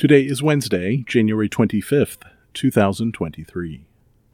Today is Wednesday, January 25th, 2023.